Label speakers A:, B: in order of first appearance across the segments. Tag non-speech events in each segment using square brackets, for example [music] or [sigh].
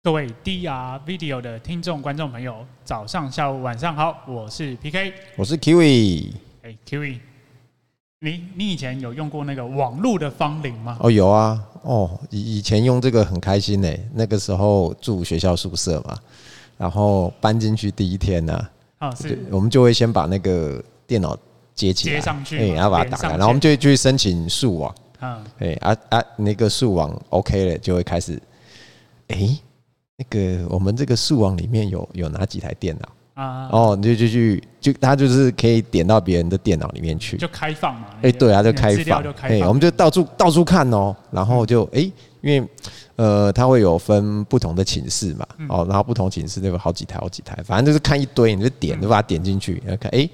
A: 各位 DR Video 的听众、观众朋友，早上、下午、晚上好，我是 PK，
B: 我是 Kiwi。
A: 哎，Kiwi，你你以前有用过那个网路的芳邻吗？
B: 哦，有啊，哦，以以前用这个很开心呢。那个时候住学校宿舍嘛，然后搬进去第一天呢，啊，是，我们就会先把那个电脑接起来，
A: 接上去，
B: 哎，然后把它打开，然后我们就去申请树网，嗯，哎，啊啊，那个树网 OK 了，就会开始，哎。那个我们这个树网里面有有哪几台电脑啊？哦，你就就去就他就是可以点到别人的电脑里面去，
A: 就开放嘛。
B: 哎，对啊，就开放。哎，我们就到处到处看哦，然后就哎，因为呃，它会有分不同的寝室嘛，哦，然后不同寝室都有好几台好几台，反正就是看一堆，你就点，就把它点进去，然后看，哎，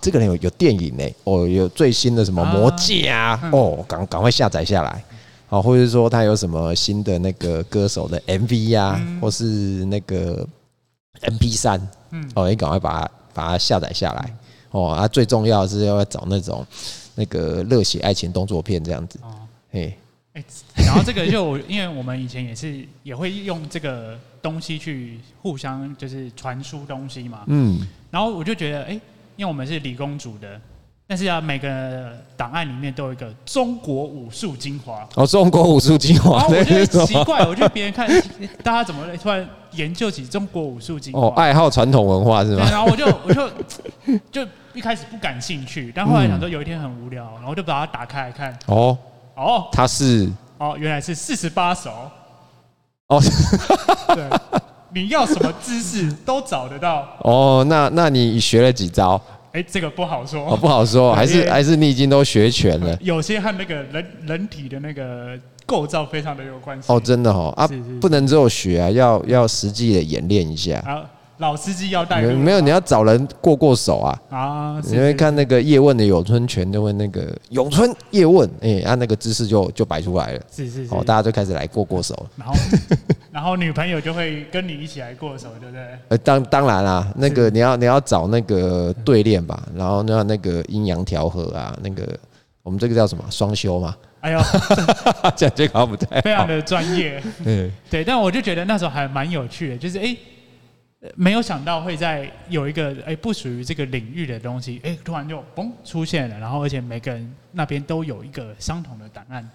B: 这个人有有电影呢，哦，有最新的什么魔戒啊，哦，赶赶快下载下来。好，或者是说他有什么新的那个歌手的 MV 呀，或是那个 MP 三嗯，哦，你赶快把它把它下载下来，哦，啊，最重要的是要找那种那个热血爱情动作片这样子，哦，嘿，
A: 哎，然后这个就因为我们以前也是也会用这个东西去互相就是传输东西嘛，嗯，然后我就觉得，哎，因为我们是理工组的。但是要，每个档案里面都有一个中国武术精华
B: 哦，中国武术精华。
A: 我觉得奇怪，我觉得别人看，[laughs] 大家怎么突然研究起中国武术精华？哦，
B: 爱好传统文化是吧？
A: 然后我就我就就一开始不感兴趣，但后来想说有一天很无聊，然后就把它打开来看。哦
B: 哦，它是
A: 哦，原来是四十八首。
B: 哦，[laughs]
A: 对，你要什么姿势都找得到。
B: 哦，那那你学了几招？
A: 哎，这个不好说，
B: 哦，不好说，[laughs] 还是还是你已经都学全了。
A: 有些和那个人人体的那个构造非常的有关系。
B: 哦，真的哦，啊，不能只有学啊，要要实际的演练一下。
A: 老司机要带
B: 没有，你要找人过过手啊啊！你会看那个叶问的咏春拳，就会那个咏春叶问，哎，按那个姿势就就摆出来了。
A: 是是
B: 哦，大家就开始来过过手。
A: 然后 [laughs] 然后女朋友就会跟你一起来过手，对不对？
B: 呃，当当然啦，那个你要你要找那个对练吧，然后那那个阴阳调和啊，那个我们这个叫什么双修嘛？哎呦，讲 [laughs] 这个不对，
A: 非常的专业。[laughs] 嗯，对，但我就觉得那时候还蛮有趣的，就是哎。没有想到会在有一个哎不属于这个领域的东西，哎突然就嘣出现了，然后而且每个人那边都有一个相同的档案。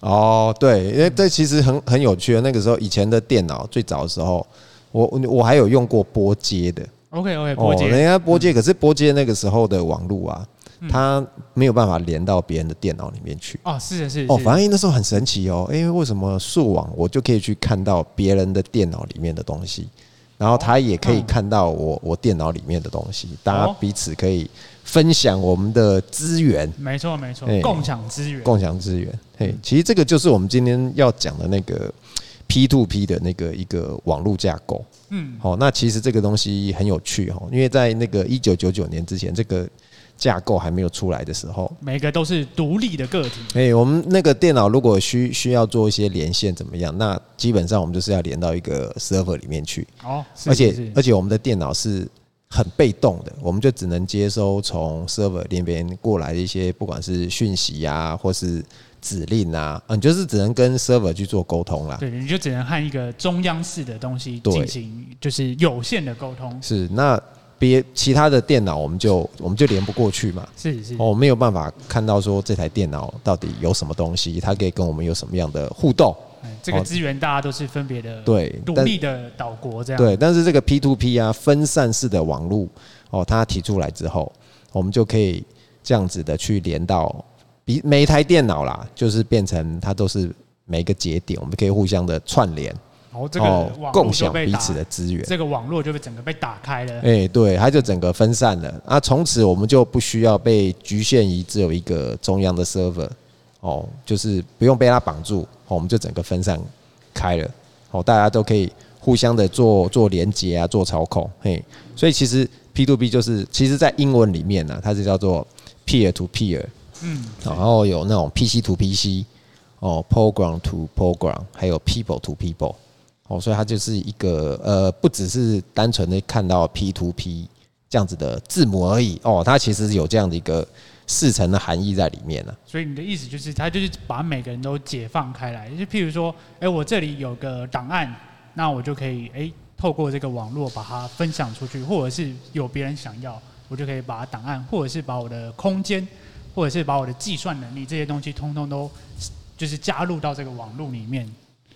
B: 哦，对，因为这其实很很有趣的。那个时候以前的电脑最早的时候，我我还有用过拨接的。
A: OK OK，拨接，
B: 人家拨接，可是拨接那个时候的网络啊，它没有办法连到别人的电脑里面去。
A: 哦，是的，是的
B: 哦，反正那时候很神奇哦，因为为什么速网我就可以去看到别人的电脑里面的东西？然后他也可以看到我我电脑里面的东西，大家彼此可以分享我们的资源。
A: 没错没错，共享资源，
B: 共享资源。嘿，其实这个就是我们今天要讲的那个 P to P 的那个一个网络架构。嗯，好，那其实这个东西很有趣哈，因为在那个一九九九年之前，这个。架构还没有出来的时候，
A: 每个都是独立的个体。
B: 哎，我们那个电脑如果需需要做一些连线怎么样？那基本上我们就是要连到一个 server 里面去。哦，而且而且我们的电脑是很被动的，我们就只能接收从 server 那边过来的一些不管是讯息啊，或是指令啊，嗯，就是只能跟 server 去做沟通啦。
A: 对，你就只能和一个中央式的东西进行，就是有限的沟通。
B: 是那。别其他的电脑，我们就我们就连不过去嘛。
A: 是是，
B: 我没有办法看到说这台电脑到底有什么东西，它可以跟我们有什么样的互动。
A: 这个资源大家都是分别的，
B: 对，
A: 独立的岛国这样。
B: 对，但是这个 P to P 啊，分散式的网络哦，它提出来之后，我们就可以这样子的去连到比每一台电脑啦，就是变成它都是每个节点，我们可以互相的串联。
A: 然后这个
B: 共享彼此的资源，
A: 这个网络就被整个被打开了。
B: 哎，对，它就整个分散了。啊，从此我们就不需要被局限于只有一个中央的 server，哦，就是不用被它绑住，我们就整个分散开了。哦，大家都可以互相的做做连接啊，做操控。嘿，所以其实 P to P 就是，其实在英文里面呢，它是叫做 peer to peer。嗯，然后有那种 PC to PC，哦，program to program，还有 people to people。哦，所以它就是一个呃，不只是单纯的看到 P to P 这样子的字母而已哦，它其实有这样的一个四层的含义在里面呢。
A: 所以你的意思就是，它就是把每个人都解放开来，就譬如说，哎，我这里有个档案，那我就可以哎、透过这个网络把它分享出去，或者是有别人想要，我就可以把档案，或者是把我的空间，或者是把我的计算能力这些东西，通通都就是加入到这个网络里面。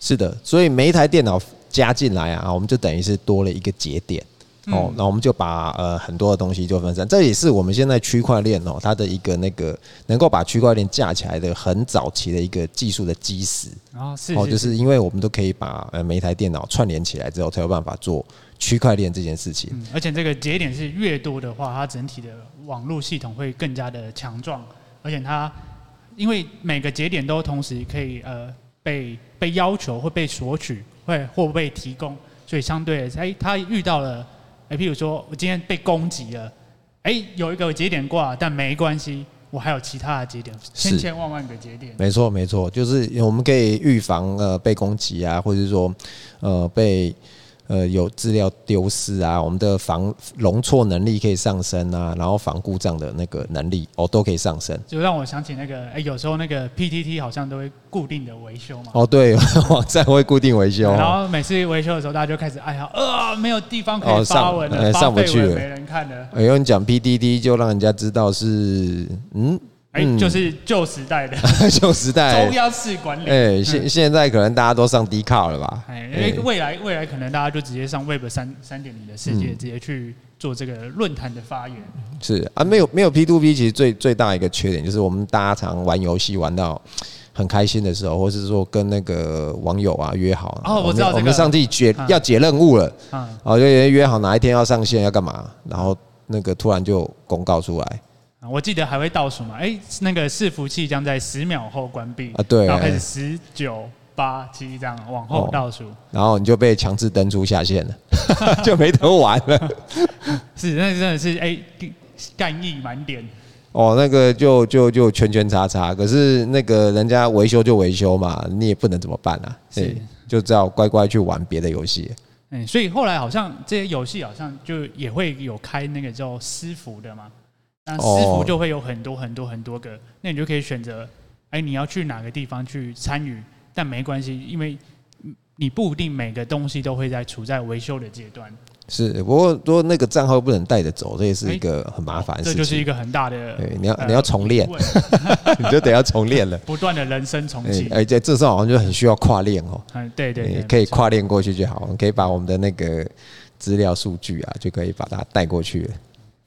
B: 是的，所以每一台电脑加进来啊，我们就等于是多了一个节点。哦，那我们就把呃很多的东西就分散，这也是我们现在区块链哦，它的一个那个能够把区块链架起来的很早期的一个技术的基石。
A: 哦，是
B: 哦，就是因为我们都可以把呃每一台电脑串联起来之后，才有办法做区块链这件事情。
A: 嗯，而且这个节点是越多的话，它整体的网络系统会更加的强壮，而且它因为每个节点都同时可以呃被被要求会被索取，会或被提供，所以相对的，哎，他遇到了。哎，譬如说我今天被攻击了，哎，有一个节点挂，但没关系，我还有其他的节点，千千万万个节点。
B: 没错，没错，就是我们可以预防呃被攻击啊，或者是说呃被。呃，有资料丢失啊，我们的防容错能力可以上升啊，然后防故障的那个能力哦，都可以上升。
A: 就让我想起那个，哎、欸，有时候那个 PTT 好像都会固定的维修嘛。
B: 哦，对，[laughs] 网站会固定维修。
A: 然后每次维修的时候，大家就开始哎呀，呃，没有地方可以发文了，哦、上，上不去了，没人看了。
B: 哎，有人讲 PTT 就让人家知道是嗯。
A: 哎、欸，就是旧时代的 [laughs]
B: 旧时代中
A: 央式管理。
B: 哎，现现在可能大家都上 Dcard 了吧？哎，
A: 因为未来未来可能大家就直接上 Web 三三点零的世界，直接去做这个论坛的发言。
B: 是啊，没有没有 P two P，其实最最大一个缺点就是我们大家常玩游戏玩到很开心的时候，或是说跟那个网友啊约好，
A: 哦，我知道、这个、
B: 我们上帝解要解任务了，啊，哦，就约好哪一天要上线要干嘛，然后那个突然就公告出来。
A: 我记得还会倒数嘛？哎，那个伺服器将在十秒后关闭
B: 啊，对，
A: 然后开始十九八七这样往后倒数，
B: 然后你就被强制登出下线了，[laughs] 就没得玩了。[laughs]
A: 是，那真的是哎，干意满点。
B: 哦，那个就就就圈圈叉叉，可是那个人家维修就维修嘛，你也不能怎么办啊？是，就只好乖乖去玩别的游戏。
A: 嗯，所以后来好像这些游戏好像就也会有开那个叫私服的嘛。那师傅就会有很多很多很多个，那你就可以选择，哎，你要去哪个地方去参与？但没关系，因为你不一定每个东西都会在处在维修的阶段。
B: 是，不过说那个账号不能带着走，这也是一个很麻烦的事情。
A: 这就是一个很大的，
B: 对，你要你要重练，你就得要重练了，[laughs]
A: 不断的人生重启。
B: 哎，这这时候好像就很需要跨链哦。
A: 嗯，对对对，
B: 可以跨链过去就好，可以把我们的那个资料数据啊，就可以把它带过去了。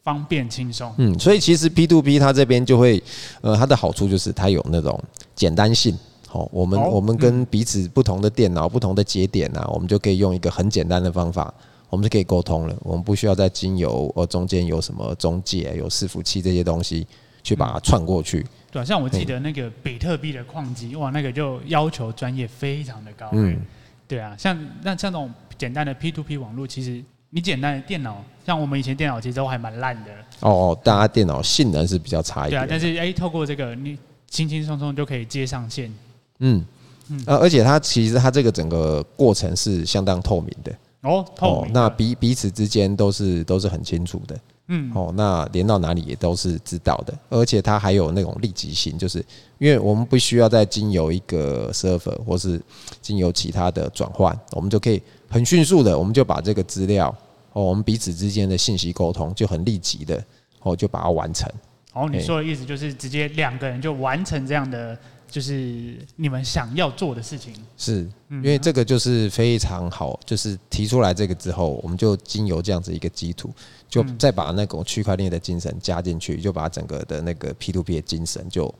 A: 方便轻松，
B: 嗯，所以其实 P to P 它这边就会，呃，它的好处就是它有那种简单性，好，我们我们跟彼此不同的电脑、不同的节点啊，我们就可以用一个很简单的方法，我们就可以沟通了，我们不需要再经由呃中间有什么中介、有伺服器这些东西去把它串过去。
A: 对，像我记得那个比特币的矿机，哇，那个就要求专业非常的高，嗯，对啊，像那像那种简单的 P to P 网络，其实。你简单的电脑，像我们以前电脑其实都还蛮烂的。
B: 哦哦，大家电脑性能是比较差一点。
A: 对啊，但是哎、欸，透过这个，你轻轻松松就可以接上线。
B: 嗯嗯，而而且它其实它这个整个过程是相当透明的。
A: 哦，透明。
B: 那彼彼此之间都是都是很清楚的。嗯。哦，那连到哪里也都是知道的，而且它还有那种立即性，就是因为我们不需要再经由一个 server 或是经由其他的转换，我们就可以。很迅速的，我们就把这个资料哦，我们彼此之间的信息沟通就很立即的哦，就把它完成。
A: 哦，你说的意思就是直接两个人就完成这样的，就是你们想要做的事情。
B: 是，因为这个就是非常好，就是提出来这个之后，我们就经由这样子一个基础，就再把那种区块链的精神加进去，就把整个的那个 P to P 的精神就。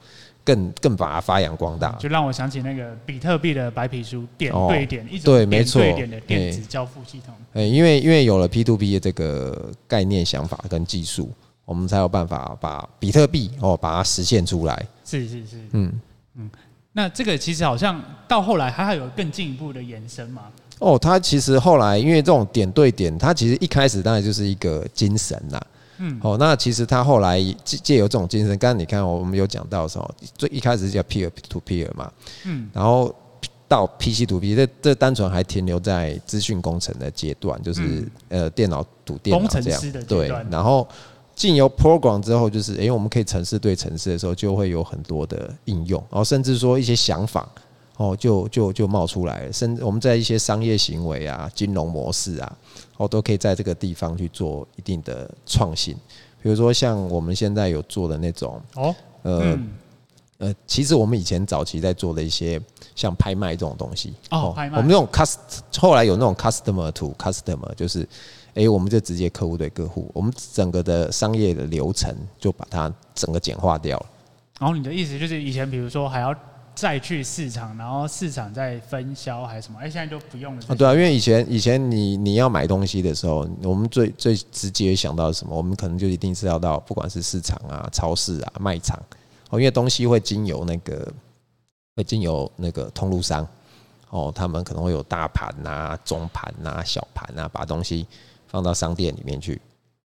B: 更更把它发扬光大，
A: 就让我想起那个比特币的白皮书，点对点，一种点对点的电子交付系统。
B: 哎，因为因为有了 P to P 的这个概念、想法跟技术，我们才有办法把比特币哦把它实现出来。
A: 是是是，嗯嗯。那这个其实好像到后来还还有更进一步的延伸嘛？
B: 哦，它其实后来因为这种点对点，它其实一开始当然就是一个精神啦。嗯，哦，那其实他后来借借由这种精神，刚刚你看我们有讲到的时候，最一开始是叫 peer to peer 嘛，嗯，然后到 PC to PC，这这单纯还停留在资讯工程的阶段，就是呃电脑赌电脑这样，对，然后进由 program 之后，就是诶，我们可以城市对城市的时候，就会有很多的应用，然后甚至说一些想法，哦，就就就冒出来了。甚至我们在一些商业行为啊、金融模式啊，哦，都可以在这个地方去做一定的创新。比如说像我们现在有做的那种哦，呃呃，其实我们以前早期在做的一些像拍卖这种东西哦，拍卖，我们那种 cust 后来有那种 customer to customer，就是哎，我们就直接客户对客户，我们整个的商业的流程就把它整个简化掉了。
A: 然后你的意思就是以前比如说还要再去市场，然后市场再分销还是什么？哎，现在就不用了。啊，
B: 对啊，因为以前以前你你要买东西的时候，我们最最直接想到什么？我们可能就一定是要到不管是市场啊、超市啊、卖场哦，因为东西会经由那个会经由那个通路商哦，他们可能会有大盘呐、中盘呐、小盘呐，把东西放到商店里面去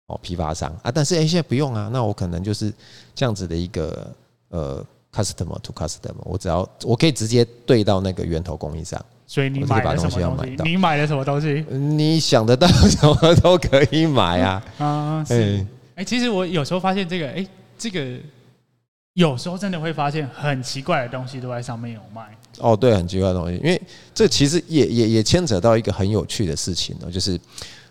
B: 哦，批发商啊。但是哎，现在不用啊，那我可能就是这样子的一个呃。Customer to customer，我只要我可以直接对到那个源头供应商，
A: 所以你买了什么东西要买到？你买了什么东西？
B: 你想得到 [laughs] 什么都可以买啊！[laughs]
A: 啊，是。哎，其实我有时候发现这个，哎，这个有时候真的会发现很奇怪的东西都在上面有卖。
B: 哦，对，很奇怪的东西，因为这其实也也也牵扯到一个很有趣的事情呢，就是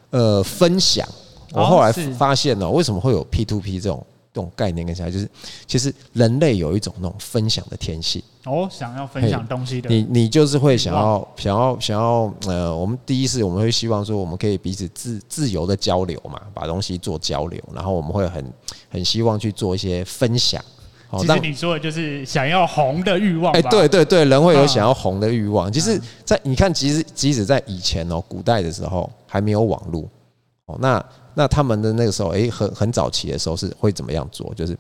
B: 呃分享。我后来发现呢，为什么会有 P to P 这种？这种概念跟起来，就是其实人类有一种那种分享的天性。
A: 哦，想要分享东西的，
B: 你你就是会想要想要想要呃，我们第一是我们会希望说，我们可以彼此自自由的交流嘛，把东西做交流，然后我们会很很希望去做一些分享。
A: 其实你说的就是想要红的欲望。哎，
B: 对对对，人会有想要红的欲望。其实，在你看，其实即使在以前哦，古代的时候还没有网络哦，那。那他们的那个时候，诶，很很早期的时候是会怎么样做？就是，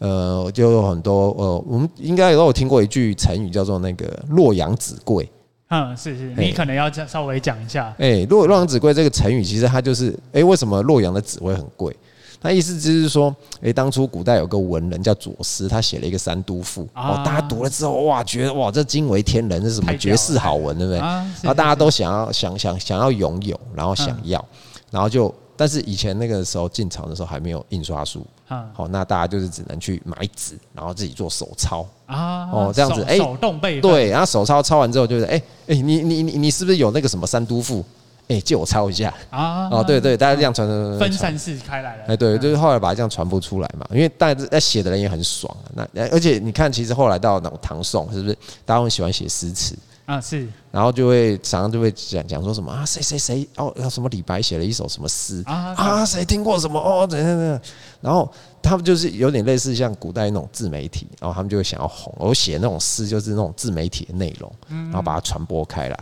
B: 呃，就有很多呃，我们应该都有听过一句成语，叫做那个“洛阳纸贵”。
A: 嗯，是是，你可能要稍微讲一下。
B: 诶，洛洛阳纸贵这个成语，其实它就是，诶，为什么洛阳的纸会很贵？它意思就是说，诶，当初古代有个文人叫左思，他写了一个《三都赋》，哦，大家读了之后，哇，觉得哇，这惊为天人，这是什么绝世好文，对不对？然后大家都想要想想想要拥有，然后想要，然后就。但是以前那个时候进厂的时候还没有印刷术，好，那大家就是只能去买纸，然后自己做手抄啊，哦，这样子，哎，
A: 手动背，
B: 对，然后手抄抄完之后就是，哎哎，你你你你是不是有那个什么三都赋？哎，借我抄一下。啊，哦，对对，大家这样传传
A: 分散式开来了，
B: 哎，对，就是后来把它这样传播出来嘛，因为大家在写的人也很爽，那而且你看，其实后来到那种唐宋，是不是大家很喜欢写诗词？
A: 啊，是，
B: 然后就会常常就会讲讲说什么啊，谁谁谁哦，什么李白写了一首什么诗啊啊，谁听过什么哦，怎样怎样，然后他们就是有点类似像古代那种自媒体，然后他们就会想要红，我写那种诗就是那种自媒体的内容，然后把它传播开来。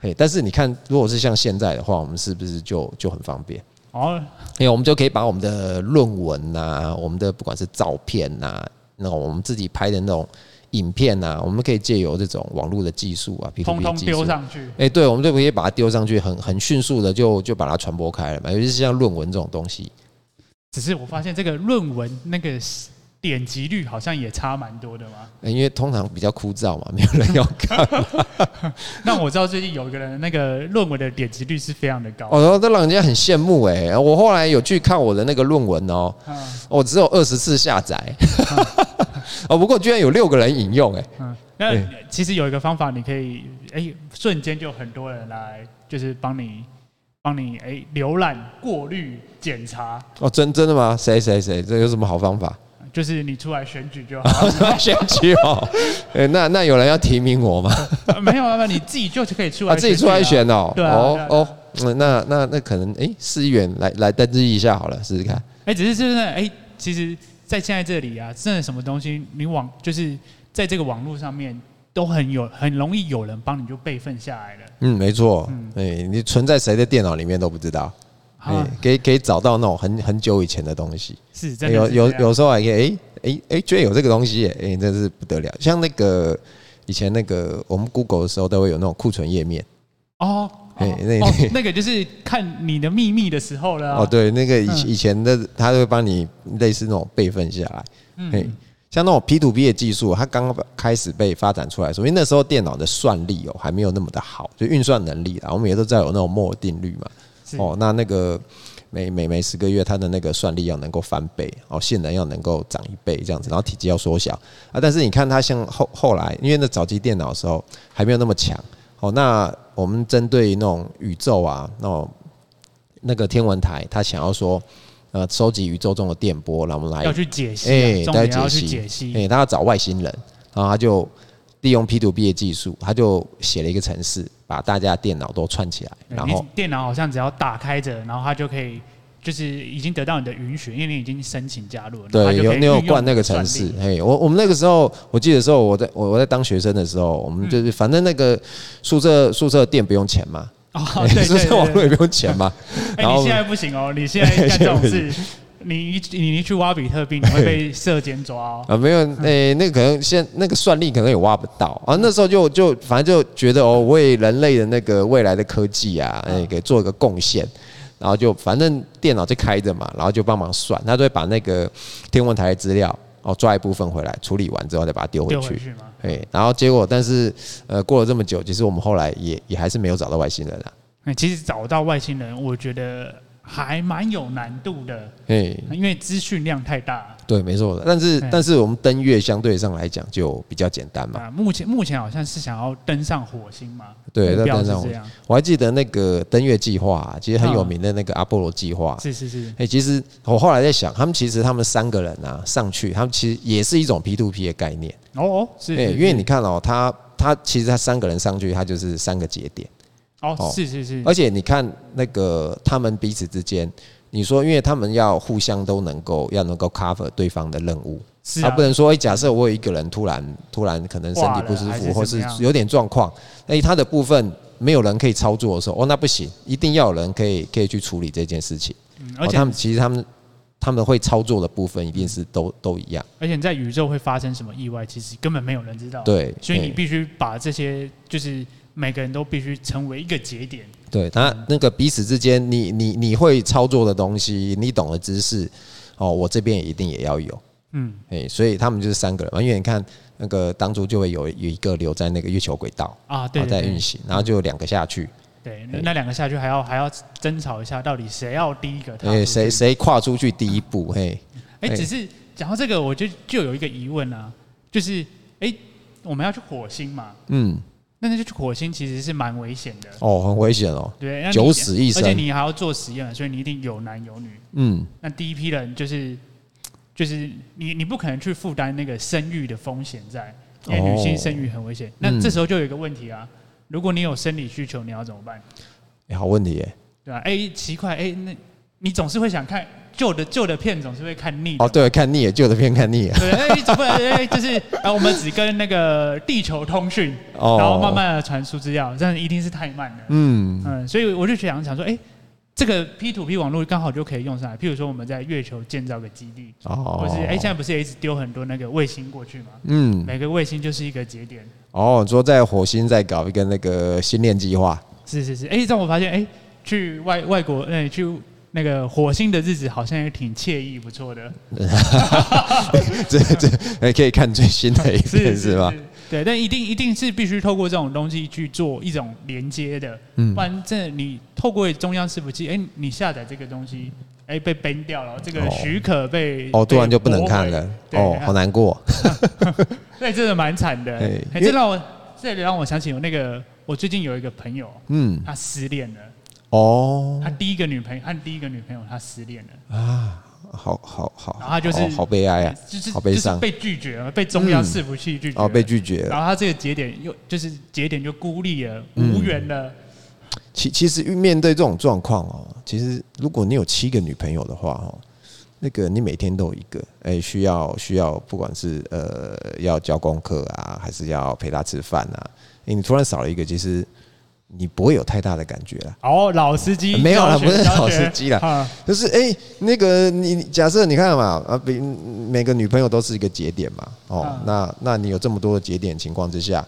B: 嘿，但是你看，如果是像现在的话，我们是不是就就很方便？哦，因为我们就可以把我们的论文呐，我们的不管是照片呐，那种我们自己拍的那种。影片呐，我们可以借由这种网络的技术啊，P2P，丢上去。哎，对，我们就可以把它丢上去，很很迅速的就就把它传播开了嘛。尤其是像论文这种东西，
A: 只是我发现这个论文那个点击率好像也差蛮多的嘛。
B: 因为通常比较枯燥嘛，没有人要看。[laughs]
A: 那我知道最近有一个人那个论文的点击率是非常的高，
B: 哦，都让人家很羡慕哎。我后来有去看我的那个论文哦，我只有二十次下载。[laughs] 哦，不过居然有六个人引用哎，嗯，
A: 那其实有一个方法，你可以哎，瞬间就很多人来，就是帮你帮你哎浏览、过滤、检查。
B: 哦，真真的吗？谁谁谁？这有什么好方法？
A: 就是你出来选举就好，[laughs]
B: 选举哦。[laughs] 哎，那那有人要提名我吗？
A: 没有啊，你自己就可以出来，
B: 自己出来选哦。对哦哦，那那那可能哎，市议员来来登记一下好了，试试看。
A: 哎，只是就是哎，其实。在现在这里啊，真的什么东西，你网就是在这个网络上面都很有很容易有人帮你就备份下来了。
B: 嗯，没错。嗯，哎，你存在谁的电脑里面都不知道。哎，可以可以找到那种很很久以前的东西。
A: 是，真的
B: 有有有时候还可以，哎哎哎，居然有这个东西，哎，真是不得了。像那个以前那个我们 Google 的时候，都会有那种库存页面。
A: 哦。哎，那那个就是看你的秘密的时候了。
B: 哦，对，那个以以前的他会帮你类似那种备份下来。嗯，像那种 P to P 的技术，它刚刚开始被发展出来的时候，因为那时候电脑的算力哦还没有那么的好，就运算能力啊，我们也都知道有那种摩尔定律嘛。哦，那那个每每每十个月它的那个算力要能够翻倍，哦，性能要能够涨一倍这样子，然后体积要缩小啊。但是你看它像后后来，因为那早期电脑的时候还没有那么强，哦，那我们针对那种宇宙啊，那种那个天文台，它想要说。呃，收集宇宙中的电波，然后我们来
A: 要去解析，哎，来解析，
B: 哎，他要找外星人，然后他就利用 P to P 的技术，他就写了一个程式，把大家的电脑都串起来，然后
A: 电脑好像只要打开着，然后它就可以，就是已经得到你的允许，因为你已经申请加入了，
B: 对，有你有灌那个城市，哎，我我们那个时候，我记得时候我在我我在当学生的时候，我们就是反正那个宿舍宿舍电不用钱嘛。[laughs]
A: 哦，对，宿
B: 舍网络也不用钱嘛。[laughs]
A: 哎，你现在不行哦，你现在干这种事，[laughs] 你一你一去挖比特币，你会被舍监抓哦。
B: 啊，没有，哎，那可能现那个算力可能也挖不到啊。那时候就就反正就觉得哦，为人类的那个未来的科技啊，哎，给做一个贡献。然后就反正电脑就开着嘛，然后就帮忙算，他就会把那个天文台的资料哦抓一部分回来，处理完之后再把它丢回去。哎，然后结果，但是呃，过了这么久，其实我们后来也也还是没有找到外星人啊。
A: 哎，其实找到外星人，我觉得还蛮有难度的。哎，因为资讯量太大。
B: 对，没错。但是但是我们登月相对上来讲就比较简单嘛。
A: 目前目前好像是想要登上火星嘛。
B: 对，要登上火星。我还记得那个登月计划，其实很有名的那个阿波罗计划。
A: 是是是。
B: 哎，其实我后来在想，他们其实他们三个人啊上去，他们其实也是一种 P to P 的概念。
A: 哦哦，是，
B: 因为你看哦，他他其实他三个人上去，他就是三个节点。
A: 哦，是是是。
B: 而且你看那个他们彼此之间，你说，因为他们要互相都能够要能够 cover 对方的任务，他不能说，哎，假设我有一个人突然突然可能身体不舒服，或是有点状况，哎，他的部分没有人可以操作的时候，哦，那不行，一定要有人可以可以去处理这件事情。而且他们其实他们。他们会操作的部分一定是都都一样，
A: 而且在宇宙会发生什么意外，其实根本没有人知道。
B: 对，
A: 所以你必须把这些，就是每个人都必须成为一个节点。
B: 对，他那个彼此之间，你你你会操作的东西，你懂的知识，哦，我这边也一定也要有。嗯，哎，所以他们就是三个人嘛，因为你看那个当初就会有有一个留在那个月球轨道啊，对，在运行，然后就有两个下去。
A: 对，那两个下去还要还要争吵一下，到底谁要第一个？
B: 哎，谁谁跨出去第一步？嘿，
A: 哎，只是讲到这个，我就就有一个疑问啊，就是哎，我们要去火星嘛？嗯，那那就去火星其实是蛮危险的
B: 哦，很危险哦。
A: 对，
B: 九死一生，
A: 而且你还要做实验，所以你一定有男有女。嗯，那第一批人就是就是你你不可能去负担那个生育的风险在，因为女性生育很危险。那这时候就有一个问题啊。如果你有生理需求，你要怎么办？
B: 哎，好问题耶，
A: 对吧？哎，奇怪，哎，那你总是会想看旧的旧的片，总是会看腻。哦，
B: 对，看腻了，旧的片看腻了。
A: 对，哎，怎么？哎，就是 [laughs] 啊，我们只跟那个地球通讯，然后慢慢的传输资料，这样一定是太慢了。嗯嗯，所以我就想想说，哎。这个 P to P 网络刚好就可以用上来，譬如说我们在月球建造个基地，哦，或是哎，现在不是也一直丢很多那个卫星过去吗？嗯，每个卫星就是一个节点。
B: 哦，说在火星再搞一个那个星链计划。
A: 是是是，哎，让我发现，哎，去外外国，哎，去那个火星的日子好像也挺惬意，不错的。[laughs]
B: 这这还可以看最新的一片是吧？
A: 对，但一定一定是必须透过这种东西去做一种连接的，嗯，不然这你透过中央伺服器，哎，你下载这个东西，哎，被 ban 掉了，这个许可被
B: 哦，突然就不能看了，哦，好难过，[laughs]
A: 对，真的蛮惨的，[laughs] 哎，这让我这里让我想起我那个，我最近有一个朋友，嗯，他失恋了，哦，他第一个女朋友，他第一个女朋友他失恋了啊。
B: 好好好，
A: 然后他就是
B: 好悲哀啊，
A: 就是
B: 好悲伤，
A: 被拒绝了，被中央伺服器拒绝，
B: 哦，被拒绝了。
A: 然后他这个节点又就是节点就孤立了，无缘了。
B: 其其实面对这种状况哦，其实如果你有七个女朋友的话哦，那个你每天都有一个，哎，需要需要，不管是呃要交功课啊，还是要陪她吃饭啊，哎，你突然少了一个，其实。你不会有太大的感觉了。
A: 哦，老司机
B: 没有了，不是老司机了，就是哎、欸，那个你假设你看嘛，啊，比每个女朋友都是一个节点嘛，哦，那那你有这么多的节点情况之下，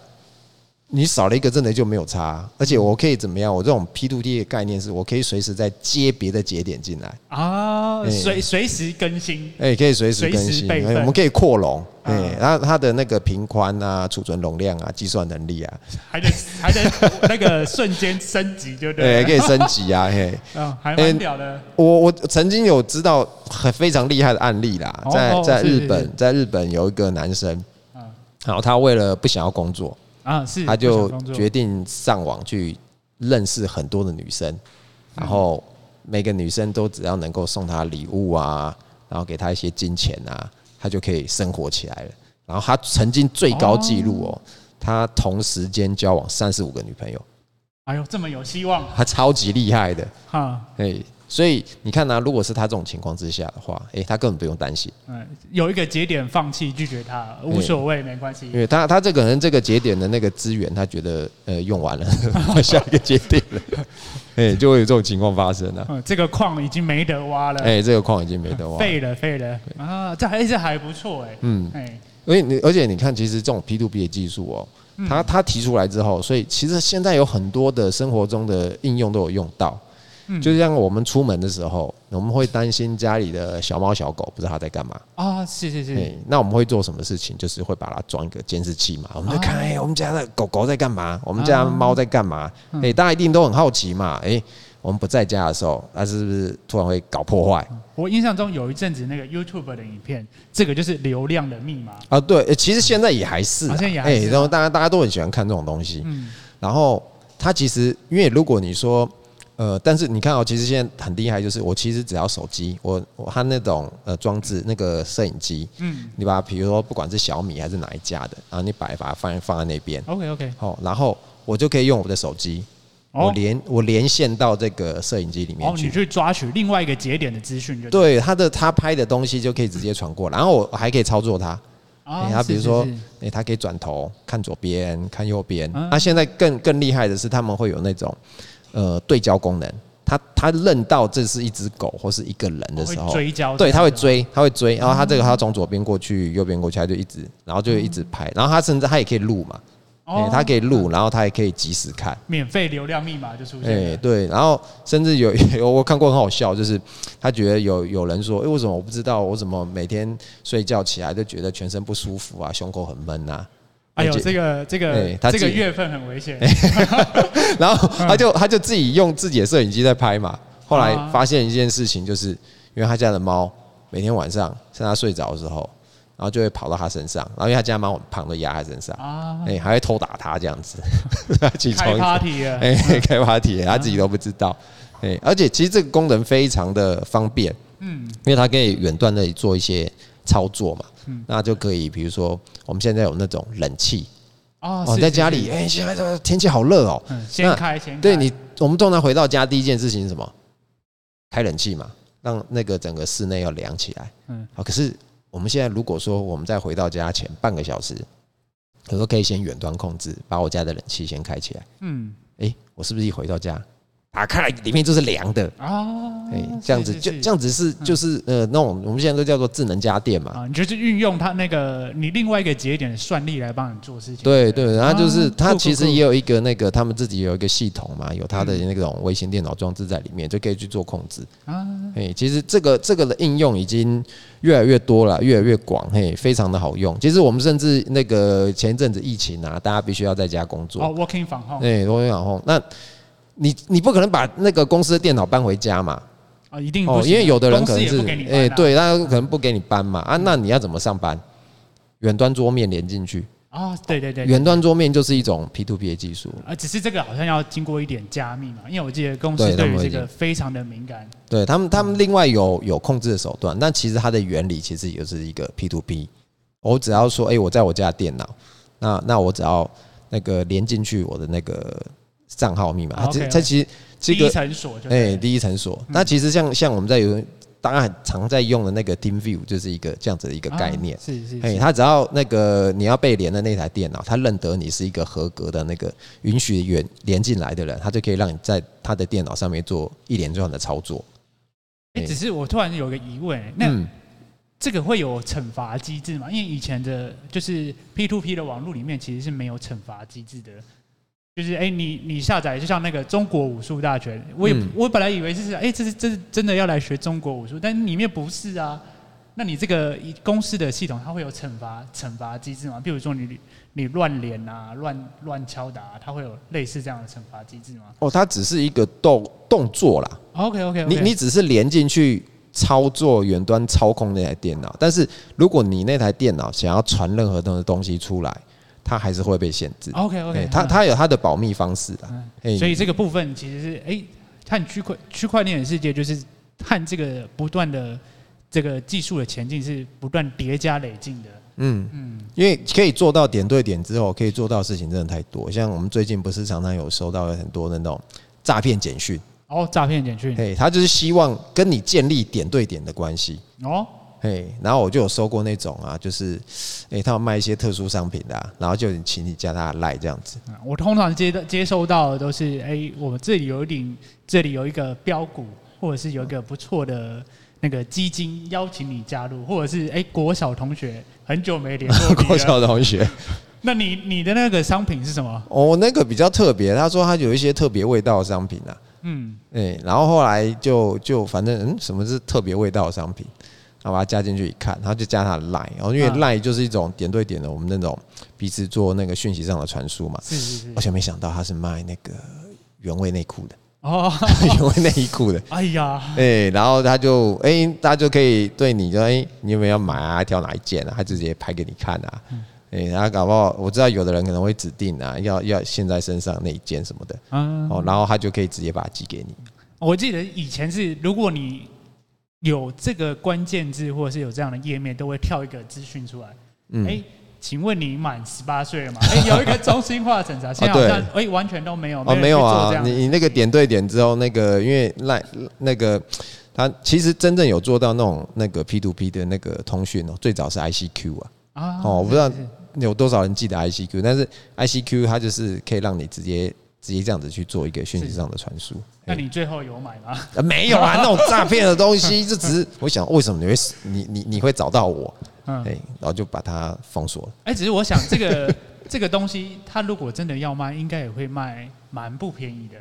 B: 你少了一个，真的就没有差。而且我可以怎么样？我这种 P to D 的概念是，我可以随时再接别的节点进来
A: 啊，随随时更新。
B: 哎，可以随时更新。我们可以扩容。哎，然后它的那个频宽啊、储存容量啊、计算能力啊，
A: 还能还能 [laughs] 那个瞬间升级，就对。
B: 哎，可以升级啊，嘿。
A: 嗯，[laughs] 还蛮屌的。
B: 我我曾经有知道很非常厉害的案例啦，在在日本，在日本有一个男生，然后他为了不想要工作。啊，是，他就决定上网去认识很多的女生，然后每个女生都只要能够送他礼物啊，然后给他一些金钱啊，他就可以生活起来了。然后他曾经最高纪录哦，他同时间交往三十五个女朋友。
A: 哎呦，这么有希望！
B: 他超级厉害的，哈，哎。所以你看呢、啊？如果是他这种情况之下的话，诶、欸，他根本不用担心。
A: 嗯，有一个节点放弃拒绝他，无所谓，没关系。
B: 因为他他这个人这个节点的那个资源，他觉得呃用完了，[laughs] 下一个节点了，[laughs] 诶，就会有这种情况发生了、啊。
A: 嗯，这个矿已经没得挖了。
B: 诶，这个矿已经没得挖，
A: 废了废了啊！这还是还不错诶。嗯，诶，
B: 而且你而且你看，其实这种 P to P 的技术哦，他他提出来之后，所以其实现在有很多的生活中的应用都有用到。就像我们出门的时候，我们会担心家里的小猫小狗不知道它在干嘛
A: 啊？是是是。
B: 那我们会做什么事情？就是会把它装一个监视器嘛，我们就看，哎，我们家的狗狗在干嘛？我们家的猫在干嘛？哎，大家一定都很好奇嘛。哎，我们不在家的时候，它是不是突然会搞破坏？
A: 我印象中有一阵子那个 YouTube 的影片，这个就是流量的密码
B: 啊。对，其实现在也还是，哎，然后大家大家都很喜欢看这种东西。嗯。然后它其实，因为如果你说。呃，但是你看哦，其实现在很厉害，就是我其实只要手机，我我它那种呃装置那个摄影机，嗯，你把它比如说不管是小米还是哪一家的，然后你摆把它放放在那边
A: ，OK OK，
B: 好，然后我就可以用我的手机，我连我连线到这个摄影机里面去，
A: 你去抓取另外一个节点的资讯，就
B: 对，它的它拍的东西就可以直接传过来，然后我还可以操作它，哎，它比如说哎，它可以转头看左边看右边，那现在更更厉害的是他们会有那种。呃，对焦功能，它它认到这是一只狗或是一个人的时候，
A: 追焦，
B: 对，它会追，它会追，然后它这个它从左边过去，右边过去，它就一直，然后就一直拍，然后它甚至它也可以录嘛，哎，它可以录，然后它也可以及时看，
A: 免费流量密码就出现，哎，
B: 对，然后甚至有有我看过很好笑，就是他觉得有有人说，哎，为什么我不知道，我怎么每天睡觉起来就觉得全身不舒服啊，胸口很闷啊。
A: 哎呦，这个这个、欸、这个月份很危险。[laughs]
B: 然后他就他就自己用自己的摄影机在拍嘛。后来发现一件事情，就是因为他家的猫每天晚上趁他睡着的时候，然后就会跑到他身上，然后因为他家猫很胖，都压他身上，哎，还会偷打他这样子。[laughs]
A: 开 party 了，
B: 哎，开 party，他自己都不知道。哎，而且其实这个功能非常的方便，嗯，因为它可以远端的做一些操作嘛。那就可以，比如说我们现在有那种冷气哦，在家里，哎，现在这天气好热哦，
A: 先开先开。
B: 对你，我们通常回到家第一件事情是什么？开冷气嘛，让那个整个室内要凉起来。嗯，好，可是我们现在如果说我们在回到家前半个小时，可不可以先远端控制，把我家的冷气先开起来？嗯，哎，我是不是一回到家？打开来，里面就是凉的啊！哎，这样子就这样子是就是呃那种我们现在都叫做智能家电嘛。啊，
A: 你就是运用它那个你另外一个节点的算力来帮你做事情。
B: 对对，然后就是它其实也有一个那个他们自己有一个系统嘛，有它的那种微型电脑装置在里面，就可以去做控制啊。哎，其实这个这个的应用已经越来越多了，越来越广，嘿，非常的好用。其实我们甚至那个前一阵子疫情啊，大家必须要在家工作。
A: 哦，working from home。
B: 对，working from home。那你你不可能把那个公司的电脑搬回家嘛？
A: 啊，一定哦，
B: 因为有的人可能是哎，对，他可能不给你搬嘛啊，那你要怎么上班？远端桌面连进去
A: 啊？对对对，
B: 远端桌面就是一种 P to P 的技术
A: 啊，只是这个好像要经过一点加密嘛，因为我记得公司对于这个非常的敏感。
B: 对他们，他们另外有有控制的手段，但其实它的原理其实也是一个 P to P。我只要说，哎，我在我家的电脑，那那我只要那个连进去我的那个。账号密码，它其实这个第一层锁，哎，第一层锁。那其实像像我们在有大家很常在用的那个 TeamView，就是一个这样子的一个概念。是是，哎，它只要那个你要被连的那台电脑，它认得你是一个合格的那个允许连连进来的人，它就可以让你在他的电脑上面做一连串的操作。
A: 哎，只是我突然有个疑问，那这个会有惩罚机制吗？因为以前的就是 P to P 的网络里面其实是没有惩罚机制的。就是哎，你你下载就像那个中国武术大全，我也、嗯、我本来以为就是哎，这是这是真的要来学中国武术，但里面不是啊。那你这个公司的系统它会有惩罚惩罚机制吗？比如说你你乱连啊，乱乱敲打、啊，它会有类似这样的惩罚机制吗？
B: 哦，它只是一个动动作啦。
A: OK OK, okay.
B: 你你只是连进去操作远端操控那台电脑，但是如果你那台电脑想要传任何的东西出来。它还是会被限制。
A: OK OK，
B: 它它有它的保密方式的。
A: 嗯、所以这个部分其实是哎，看区块区块链的世界，就是看这个不断的这个技术的前进是不断叠加累进的。
B: 嗯嗯，因为可以做到点对点之后，可以做到的事情真的太多。像我们最近不是常常有收到很多的那种诈骗简讯。
A: 哦，诈骗简讯。
B: 嘿，他就是希望跟你建立点对点的关系。哦。嘿，然后我就有收过那种啊，就是，哎，他有卖一些特殊商品的，啊，然后就请你加他赖这样子。
A: 我通常接到接收到的都是，哎，我们这里有一点，这里有一个标股，或者是有一个不错的那个基金，邀请你加入，或者是哎，国小同学很久没联络，
B: 国小同学，[laughs] [laughs]
A: 那你你的那个商品是什么？
B: 哦，那个比较特别，他说他有一些特别味道的商品啊。嗯，哎，然后后来就就反正嗯，什么是特别味道的商品？然后把它加进去一看，然后就加他的 line，然后因为 line 就是一种点对点的，我们那种彼此做那个讯息上的传输嘛。是是是。而且没想到他是卖那个原味内裤的哦，[laughs] 原味内衣裤的。哎呀，哎，然后他就哎，大家就可以对你说哎，你有没有要买啊？挑哪一件啊？他直接拍给你看啊。哎，然后搞不好我知道有的人可能会指定啊，要要现在身上那一件什么的。嗯。哦，然后他就可以直接把它寄给你。
A: 我记得以前是如果你。有这个关键字，或者是有这样的页面，都会跳一个资讯出来。嗯，哎，请问你满十八岁了吗？哎，[laughs] 有一个中心化审查，现在好像哎完全都没有。
B: 哦，没有啊，你你那个点对点之后，那个因为赖那个他其实真正有做到那种那个 P to P 的那个通讯哦，最早是 ICQ 啊。啊。哦，我不知道有多少人记得 ICQ，但是 ICQ 它就是可以让你直接。直接这样子去做一个讯息上的传输，
A: 那你最后有买吗？
B: 啊，没有啊，那种诈骗的东西，这只是我想，为什么你会你你你会找到我？嗯，然后就把它封锁了。
A: 哎，只是我想，这个 [laughs] 这个东西，它如果真的要卖，应该也会卖蛮不便宜的。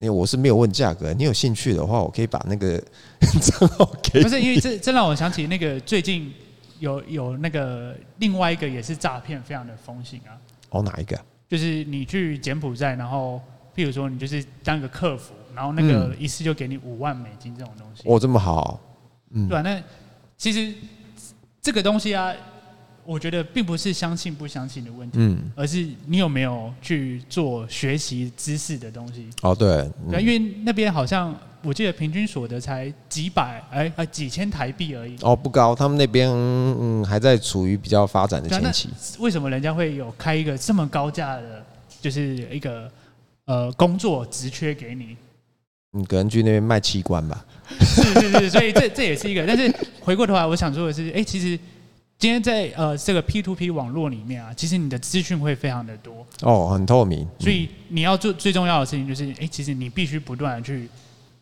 B: 因为我是没有问价格，你有兴趣的话，我可以把那个 [laughs] 账号给。
A: 不是，因为这这让我想起那个最近有有那个另外一个也是诈骗，非常的风行啊。
B: 哦，哪一个？
A: 就是你去柬埔寨，然后譬如说你就是当一个客服，然后那个一次就给你五万美金这种东西。
B: 哦，这么好，
A: 嗯，对吧？那其实这个东西啊，我觉得并不是相信不相信的问题，嗯，而是你有没有去做学习知识的东西。
B: 哦，对，
A: 对，因为那边好像。我记得平均所得才几百哎哎几千台币而已
B: 哦，不高，他们那边嗯还在处于比较发展的前期。
A: 为什么人家会有开一个这么高价的，就是一个呃工作职缺给你？
B: 你可能去那边卖器官吧？
A: 是是是，所以这这也是一个。但是回过头来，我想说的是，哎，其实今天在呃这个 P to P 网络里面啊，其实你的资讯会非常的多
B: 哦，很透明。
A: 所以你要做最重要的事情就是，哎，其实你必须不断的去。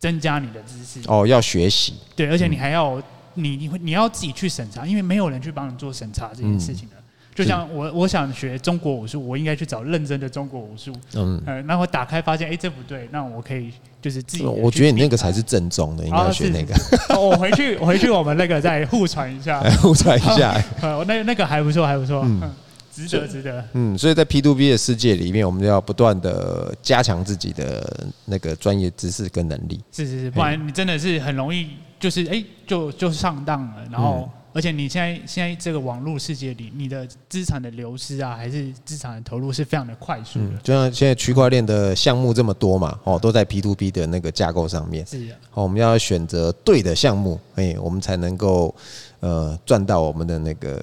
A: 增加你的知识
B: 哦，要学习
A: 对，而且你还要你你会你要自己去审查，因为没有人去帮你做审查这件事情的。就像我我想学中国武术，我应该去找认真的中国武术。嗯，呃，那我打开发现，哎，这不对，那我可以就是自己。
B: 我觉得你那个才是正宗的，应该学那个。
A: 我回去我回去我们那个再互传一下，[laughs]
B: 互传一下。[laughs]
A: 呃，那那个还不错，还不错。嗯。值得，值得。
B: 嗯，所以在 P to B 的世界里面，我们就要不断的加强自己的那个专业知识跟能力。
A: 是是是，不然你真的是很容易就是哎、欸，就就上当了。然后，而且你现在现在这个网络世界里，你的资产的流失啊，还是资产的投入是非常的快速的。
B: 就像现在区块链的项目这么多嘛，哦，都在 P to P 的那个架构上面。是。好，我们要选择对的项目，哎，我们才能够呃赚到我们的那个。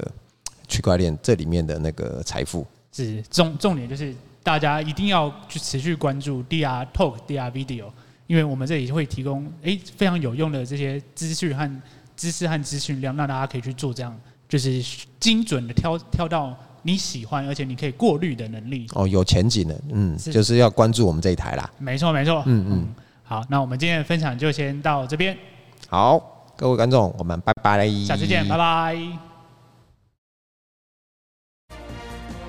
B: 区块链这里面的那个财富
A: 是重重点，就是大家一定要去持续关注 DR Talk、DR Video，因为我们这里会提供诶非常有用的这些资讯和知识和资讯量，让大家可以去做这样，就是精准的挑挑到你喜欢而且你可以过滤的能力。
B: 哦，有前景的，嗯，是就是要关注我们这一台啦。
A: 没错，没错，嗯嗯。好，那我们今天的分享就先到这边。
B: 好。各位观众，我们拜拜，
A: 下次见，拜拜。